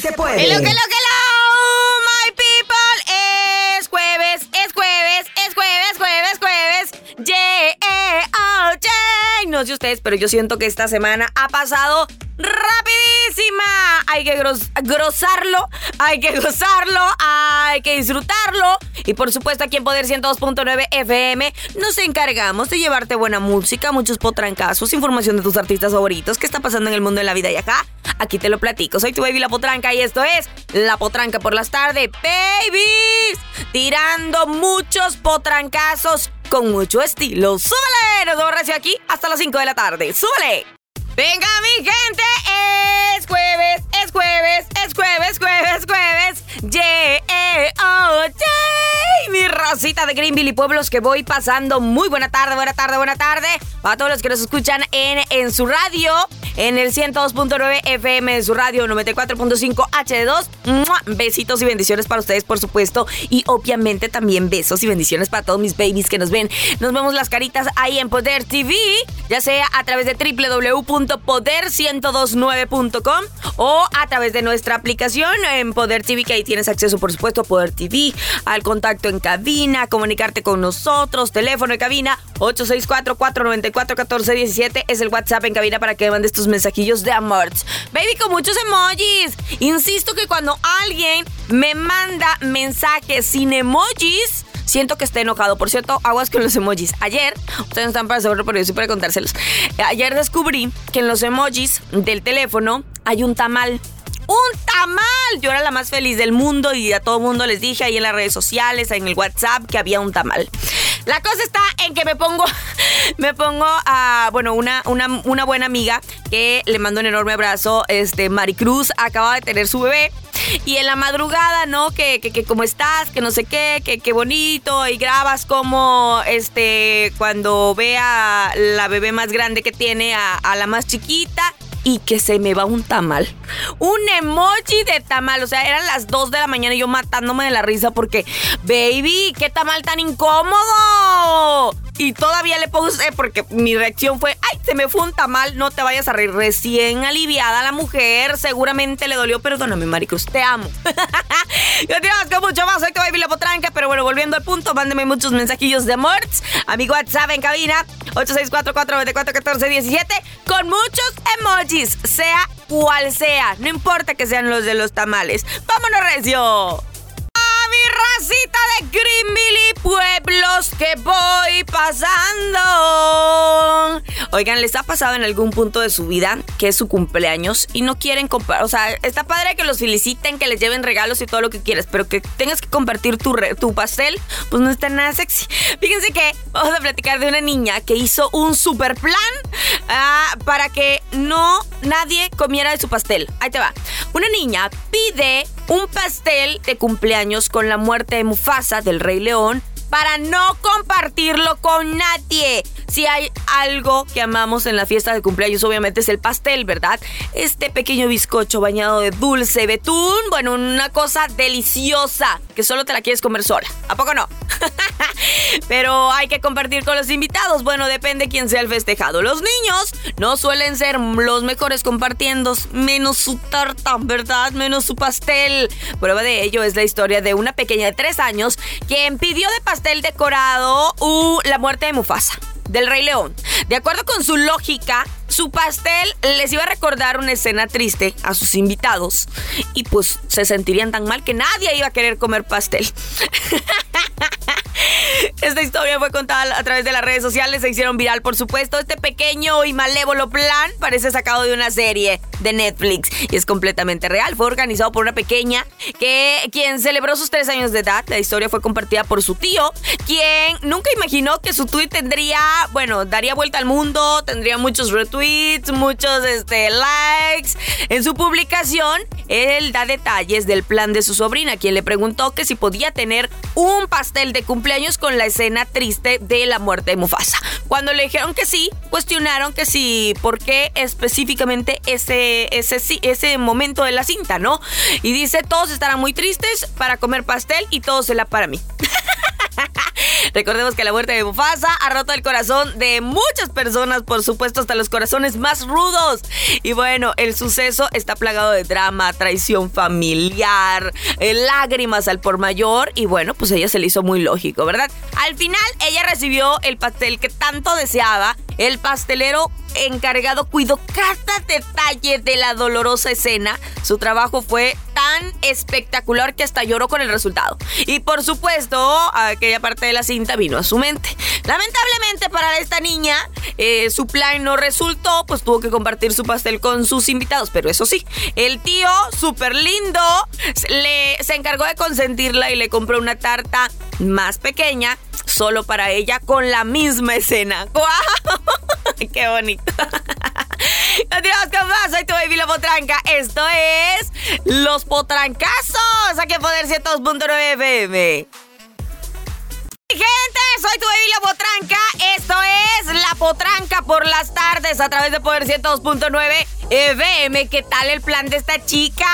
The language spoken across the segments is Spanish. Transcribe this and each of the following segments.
se puede. Hello, hello, hello, my people. Es jueves, es jueves, es jueves, jueves, jueves. Yeah, oh, yeah. No sé ustedes, pero yo siento que esta semana ha pasado. Hay que gros- grosarlo, hay que gozarlo, hay que disfrutarlo. Y por supuesto aquí en Poder 102.9 FM nos encargamos de llevarte buena música, muchos potrancazos, información de tus artistas favoritos, qué está pasando en el mundo de la vida y acá. Aquí te lo platico. Soy tu baby La Potranca y esto es La Potranca por las tardes. Babies, tirando muchos potrancazos con mucho estilo. ¡Súbele! Nos vemos aquí hasta las 5 de la tarde. ¡Súbele! Venga, mi gente, es jueves, es jueves, es jueves, jueves, jueves. Yeah, eh, oh, yeah. Rosita de Greenville y pueblos que voy pasando. Muy buena tarde, buena tarde, buena tarde. Para todos los que nos escuchan en, en su radio, en el 102.9 FM de su radio, 94.5 HD2. ¡Mua! Besitos y bendiciones para ustedes, por supuesto. Y obviamente también besos y bendiciones para todos mis babies que nos ven. Nos vemos las caritas ahí en Poder TV, ya sea a través de www.poder1029.com o a través de nuestra aplicación en Poder TV, que ahí tienes acceso, por supuesto, a Poder TV, al contacto en cabina, a comunicarte con nosotros, teléfono de cabina 864-494-1417 es el WhatsApp en cabina para que mandes tus mensajillos de amor. Baby, con muchos emojis. Insisto que cuando alguien me manda mensajes sin emojis, siento que está enojado. Por cierto, aguas con los emojis. Ayer, ustedes no están para saberlo, pero yo sí para contárselos. Ayer descubrí que en los emojis del teléfono hay un tamal. ¡Un tamal! Yo era la más feliz del mundo y a todo mundo les dije ahí en las redes sociales, en el WhatsApp, que había un tamal. La cosa está en que me pongo, me pongo a, bueno, una, una, una buena amiga que le mando un enorme abrazo, este, Maricruz, acaba de tener su bebé. Y en la madrugada, ¿no? Que, que, que cómo estás, que no sé qué, que qué bonito. Y grabas como, este, cuando ve a la bebé más grande que tiene a la más chiquita y que se me va un tamal. Un emoji de tamal. O sea, eran las 2 de la mañana y yo matándome de la risa porque, baby, qué tamal tan incómodo. Y todavía le puse, porque mi reacción fue, ay, se me fue un tamal, no te vayas a reír. Recién aliviada la mujer, seguramente le dolió, perdóname, Maricruz, te amo. Yo te con mucho más, soy tu baby la potranca, pero bueno, volviendo al punto, mándeme muchos mensajillos de amor a mi WhatsApp en cabina, 8644941417, con muchos emojis, sea cual sea, no importa que sean los de los tamales. ¡Vámonos, Recio! Mi racita de Greenville y pueblos que voy pasando. Oigan, ¿les ha pasado en algún punto de su vida que es su cumpleaños y no quieren comprar? O sea, está padre que los feliciten, que les lleven regalos y todo lo que quieras, pero que tengas que compartir tu, tu pastel, pues no está nada sexy. Fíjense que vamos a platicar de una niña que hizo un super plan ah, para que no nadie comiera de su pastel. Ahí te va. Una niña pide un pastel de cumpleaños con la muerte de Mufasa del Rey León para no compartirlo con nadie. Si hay algo que amamos en la fiesta de cumpleaños, obviamente es el pastel, ¿verdad? Este pequeño bizcocho bañado de dulce betún, bueno, una cosa deliciosa que solo te la quieres comer sola. ¿A poco no? Pero hay que compartir con los invitados. Bueno, depende quién sea el festejado. Los niños no suelen ser los mejores compartiendo, menos su tarta, ¿verdad? Menos su pastel. Prueba de ello es la historia de una pequeña de tres años quien pidió de pastel decorado uh, la muerte de Mufasa. Del Rey León. De acuerdo con su lógica, su pastel les iba a recordar una escena triste a sus invitados y pues se sentirían tan mal que nadie iba a querer comer pastel. Esta historia fue contada a través de las redes sociales, se hicieron viral, por supuesto. Este pequeño y malévolo plan parece sacado de una serie de Netflix y es completamente real. Fue organizado por una pequeña que quien celebró sus tres años de edad. La historia fue compartida por su tío, quien nunca imaginó que su tweet tendría, bueno, daría vuelta al mundo, tendría muchos retweets, muchos este, likes. En su publicación, él da detalles del plan de su sobrina, quien le preguntó que si podía tener un pastel de cumpleaños con la escena triste de la muerte de Mufasa. Cuando le dijeron que sí, cuestionaron que sí, por qué específicamente ese, ese, ese momento de la cinta, ¿no? Y dice, todos estarán muy tristes para comer pastel y todo será para mí. Recordemos que la muerte de Mufasa ha roto el corazón de muchas personas, por supuesto, hasta los corazones más rudos. Y bueno, el suceso está plagado de drama, traición familiar, eh, lágrimas al por mayor. Y bueno, pues ella se le hizo muy lógico, ¿verdad? Al final, ella recibió el pastel que tanto deseaba. El pastelero encargado cuidó cada detalle de la dolorosa escena. Su trabajo fue tan espectacular que hasta lloró con el resultado. Y por supuesto, aquella parte de la cinta vino a su mente. Lamentablemente para esta niña, eh, su plan no resultó, pues tuvo que compartir su pastel con sus invitados. Pero eso sí, el tío, súper lindo, le, se encargó de consentirla y le compró una tarta más pequeña solo para ella con la misma escena. ¡Wow! ¡Qué bonito! Continuamos con más. Soy tu baby la potranca. Esto es Los Potrancazos. Aquí en Poder 102.9 FM. Gente, soy tu baby la potranca. Esto es Potranca por las tardes a través de Poder 102.9 FM. ¿Qué tal el plan de esta chica?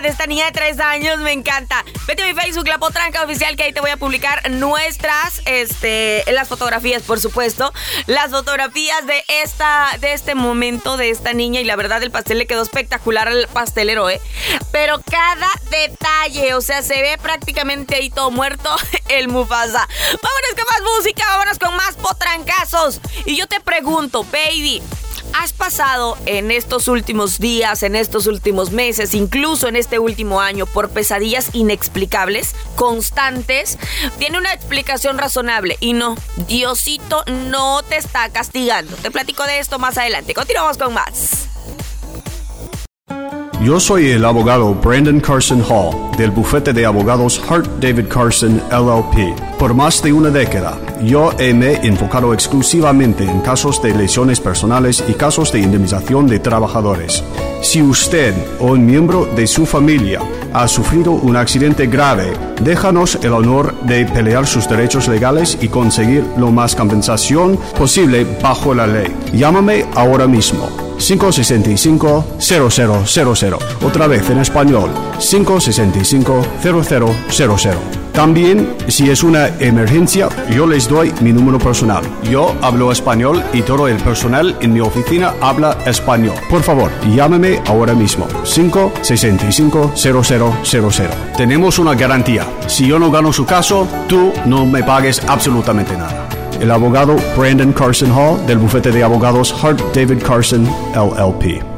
De esta niña de 3 años. Me encanta. Vete a mi Facebook, La Potranca Oficial, que ahí te voy a publicar nuestras, este, las fotografías, por supuesto. Las fotografías de esta, de este momento de esta niña. Y la verdad, el pastel le quedó espectacular al pastelero, ¿eh? Pero cada detalle, o sea, se ve prácticamente ahí todo muerto el Mufasa. Vámonos con más música, vámonos con más potrancazos. Y yo te pregunto, baby, ¿has pasado en estos últimos días, en estos últimos meses, incluso en este último año, por pesadillas inexplicables, constantes? Tiene una explicación razonable y no, Diosito no te está castigando. Te platico de esto más adelante. Continuamos con más. Yo soy el abogado Brandon Carson Hall del bufete de abogados Hart David Carson LLP. Por más de una década, yo me he enfocado exclusivamente en casos de lesiones personales y casos de indemnización de trabajadores. Si usted o un miembro de su familia ha sufrido un accidente grave, déjanos el honor de pelear sus derechos legales y conseguir lo más compensación posible bajo la ley. Llámame ahora mismo. 565-0000. Otra vez en español, 565-0000. También, si es una emergencia, yo les doy mi número personal. Yo hablo español y todo el personal en mi oficina habla español. Por favor, llámeme ahora mismo. 565-0000. Tenemos una garantía. Si yo no gano su caso, tú no me pagues absolutamente nada el abogado Brandon Carson Hall del bufete de abogados Hart David Carson LLP.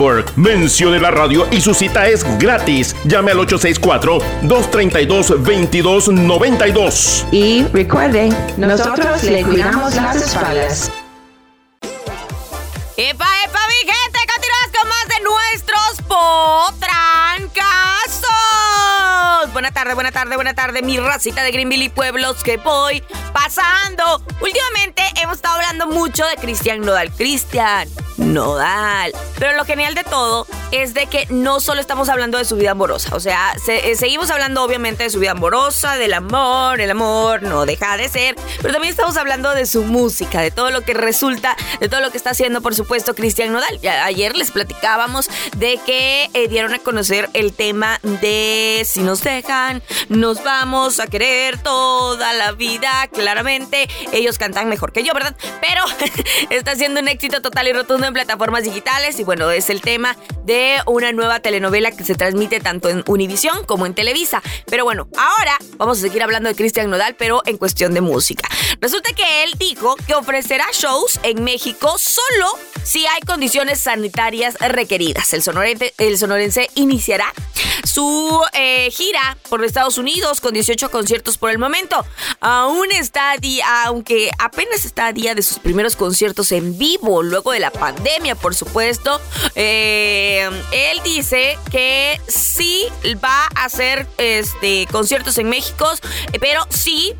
Mencione la radio y su cita es gratis. Llame al 864-232-2292. Y recuerde, nosotros le cuidamos las espaldas. ¡Epa, epa, mi gente! Continuamos con más de nuestros potrancazos. Buena tarde, buena tarde, buena tarde, mi racita de Greenville y pueblos que voy pasando. Últimamente hemos estado hablando mucho de Cristian Nodal. Cristian Nodal. Pero lo genial de todo es de que no solo estamos hablando de su vida amorosa. O sea, se- eh, seguimos hablando obviamente de su vida amorosa, del amor, el amor no deja de ser. Pero también estamos hablando de su música, de todo lo que resulta, de todo lo que está haciendo, por supuesto, Cristian Nodal. Ayer les platicábamos de que eh, dieron a conocer el tema de si nos nos vamos a querer toda la vida. Claramente, ellos cantan mejor que yo, ¿verdad? Pero está siendo un éxito total y rotundo en plataformas digitales. Y bueno, es el tema de una nueva telenovela que se transmite tanto en Univisión como en Televisa. Pero bueno, ahora vamos a seguir hablando de Cristian Nodal, pero en cuestión de música. Resulta que él dijo que ofrecerá shows en México solo si hay condiciones sanitarias requeridas. El sonorense, el iniciará su eh, gira por Estados Unidos con 18 conciertos por el momento. Aún está, aunque apenas está a día de sus primeros conciertos en vivo, luego de la pandemia, por supuesto. Eh, él dice que sí va a hacer este, conciertos en México, pero sí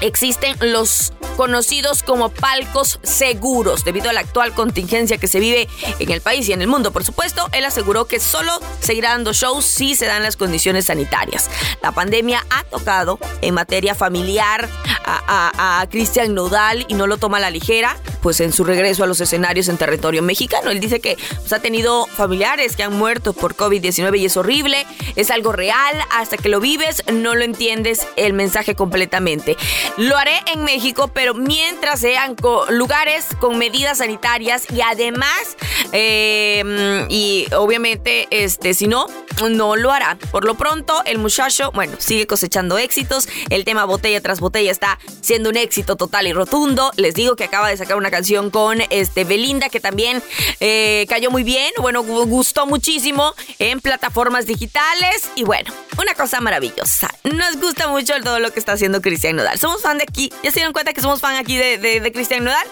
existen los conocidos como palcos seguros. Debido a la actual contingencia que se vive en el país y en el mundo, por supuesto, él aseguró que solo seguirá dando shows si se dan las condiciones sanitarias. La pandemia ha tocado en materia familiar a, Cristian Nodal y no lo toma a la ligera, pues en su regreso a los escenarios en territorio mexicano. Él dice que pues, ha tenido familiares que han muerto por COVID-19 y es horrible, es algo real, hasta que lo vives no lo entiendes el mensaje completamente. Lo haré en México, pero mientras sean lugares con medidas sanitarias y además, em, y obviamente, este, si no, no lo hará. Por lo pronto, el muchacho, bueno, sigue cosechando éxitos. El tema botella tras botella está siendo un éxito total y rotundo. Les digo que acaba de sacar una canción con este Belinda que también eh, cayó muy bien. Bueno, gustó muchísimo en plataformas digitales. Y bueno, una cosa maravillosa. Nos gusta mucho todo lo que está haciendo Cristian Nodal. Somos fan de aquí. ¿Ya se dieron cuenta que somos fan aquí de, de, Cristian Nodal?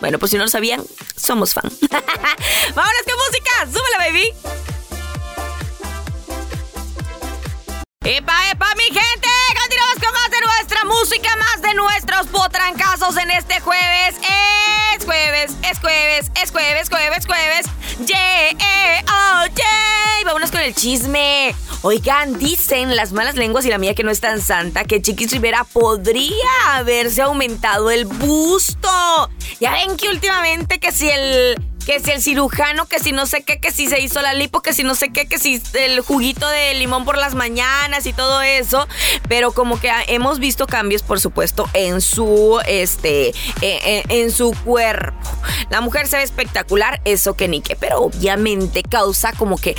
Bueno, pues si no lo sabían, somos fan. ¡Vámonos con música! ¡Súbela, baby! ¡Epa, epa, mi gente! Continuamos con más de nuestra música, más de nuestros potrancazos en este jueves. Es jueves, es jueves, es jueves, jueves, jueves. Yeah, eh, oh, yeah. Vámonos con el chisme. Oigan, dicen las malas lenguas y la mía que no es tan santa que Chiquis Rivera podría haberse aumentado el busto. Ya ven que últimamente que si el que si el cirujano, que si no sé qué, que si se hizo la lipo, que si no sé qué, que si el juguito de limón por las mañanas y todo eso, pero como que hemos visto cambios, por supuesto, en su este e, e, en, su cuerpo. La mujer se ve espectacular, eso que ni qué, pero obviamente causa como que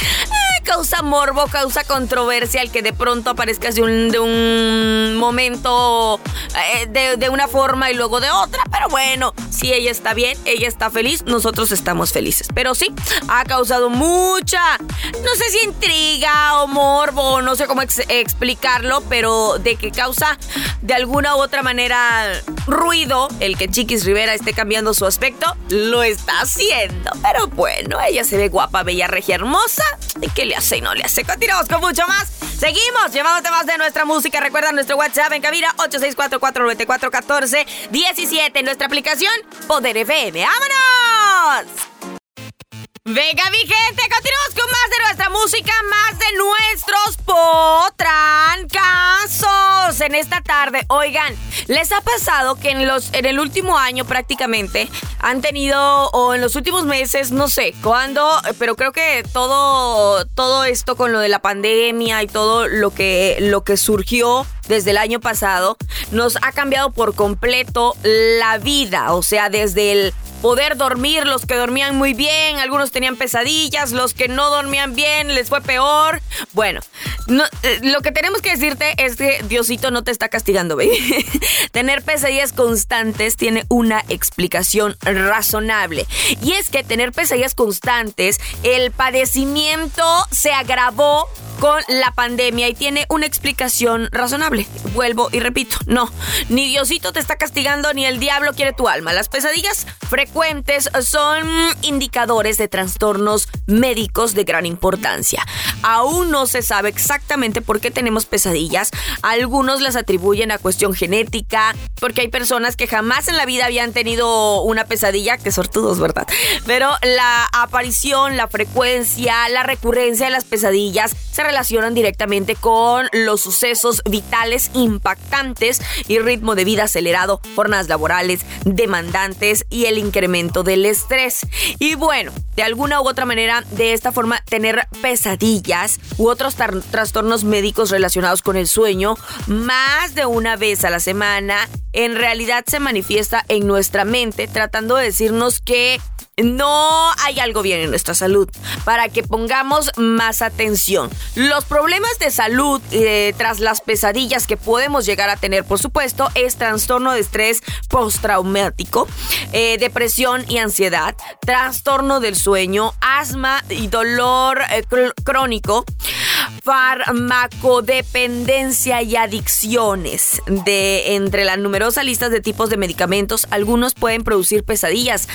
causa morbo, causa controversia el que de pronto aparezcas de un, momento eh, de, de, una forma y luego de otra. Pero bueno, si ella está bien, ella está feliz, nosotros estamos felices. Pero sí, ha causado mucha, no sé si intriga o morbo, no sé cómo explicarlo, pero de que causa de alguna u otra manera ruido el que Chiquis Rivera esté cambiando su aspecto, lo está haciendo. Pero bueno, ella se ve guapa, bella, regia, hermosa. ¿Y qué le y no le hace. Continuamos con mucho más. Seguimos llevándote más de nuestra música. Recuerda nuestro WhatsApp en cabina 864-494-1417. Nuestra aplicación Poder FM. ¡Vámonos! Venga, mi gente, continuamos con más de nuestra música, más de nuestros potrancazos en esta tarde. Oigan, ¿les ha pasado que en, los, en el último año prácticamente han tenido, o en los últimos meses, no sé cuándo, pero creo que todo, todo esto con lo de la pandemia y todo lo que, lo que surgió desde el año pasado, nos ha cambiado por completo la vida. O sea, desde el poder dormir, los que dormían muy bien, algunos tenían pesadillas, los que no dormían bien les fue peor. Bueno, eh, lo que tenemos que decirte es que Diosito no te está castigando, baby. tener pesadillas constantes tiene una explicación razonable. Y es que tener pesadillas constantes, el padecimiento se agravó con la pandemia y tiene una explicación razonable. Vuelvo y repito, no, ni Diosito te está castigando ni el diablo quiere tu alma. Las pesadillas frecuentes son indicadores de trastornos médicos de gran importancia. Aún no se sabe exactamente por qué tenemos pesadillas. Algunos las atribuyen a cuestión genética, porque hay personas que jamás en la vida habían tenido una pesadilla, que sortudos, ¿verdad? Pero la aparición, la frecuencia, la recurrencia de las pesadillas se relacionan directamente con los sucesos vitales impactantes y ritmo de vida acelerado, jornadas laborales demandantes y el incremento del estrés. Y bueno, de alguna u otra manera, de esta forma, tener pesadillas u otros trastornos médicos relacionados con el sueño más de una vez a la semana, en realidad se manifiesta en nuestra mente tratando de decirnos que no hay algo bien en nuestra salud, para que pongamos más atención. Los problemas de salud eh, tras las pesadillas que podemos llegar a tener, por supuesto, es trastorno de estrés postraumático, eh, depresión y ansiedad, trastorno del sueño, asma y dolor eh, crónico farmacodependencia y adicciones. De entre las numerosas listas de tipos de medicamentos, algunos pueden producir pesadillas,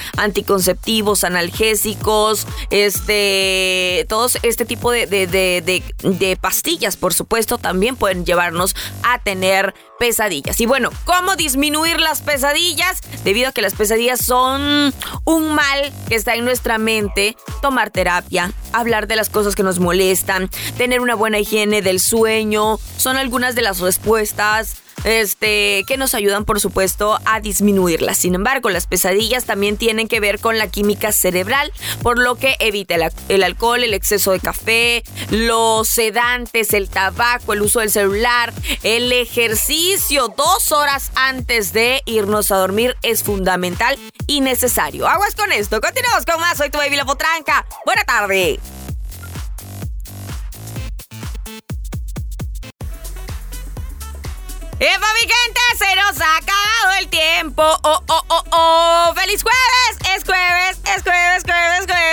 analgésicos, este, todos este tipo de, de pastillas, por supuesto, también pueden llevarnos a tener pesadillas. Y bueno, ¿cómo disminuir las pesadillas? Debido a que las pesadillas son un mal que está en nuestra mente, tomar terapia, hablar de las cosas que nos molestan, tener una buena higiene del sueño, son algunas de las respuestas este, que nos ayudan por supuesto a disminuirlas. Sin embargo, las pesadillas también tienen que ver con la química cerebral, por lo que evita el, alcohol, el exceso de café, los sedantes, el tabaco, el uso del celular, el ejercicio dos horas antes de irnos a dormir es fundamental y necesario. Aguas con esto, continuamos con más. Soy tu baby la potranca. Buena tarde. ¡Epa, mi gente! ¡Se nos ha acabado el tiempo! ¡Oh, oh, oh, oh! ¡Feliz jueves! ¡Es jueves! ¡Es jueves, jueves, jueves!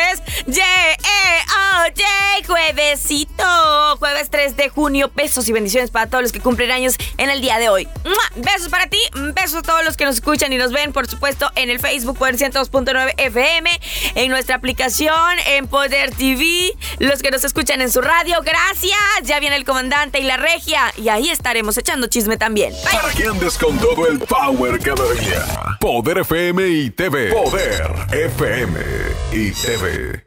Junio. Besos y bendiciones para todos los que cumplen años en el día de hoy. Besos para ti. Besos a todos los que nos escuchan y nos ven, por supuesto, en el Facebook por 102.9 FM, en nuestra aplicación, en Poder TV, los que nos escuchan en su radio. Gracias. Ya viene el comandante y la regia. Y ahí estaremos echando chisme también. Para que con todo el power cada día. Poder FM y TV. Poder FM y TV.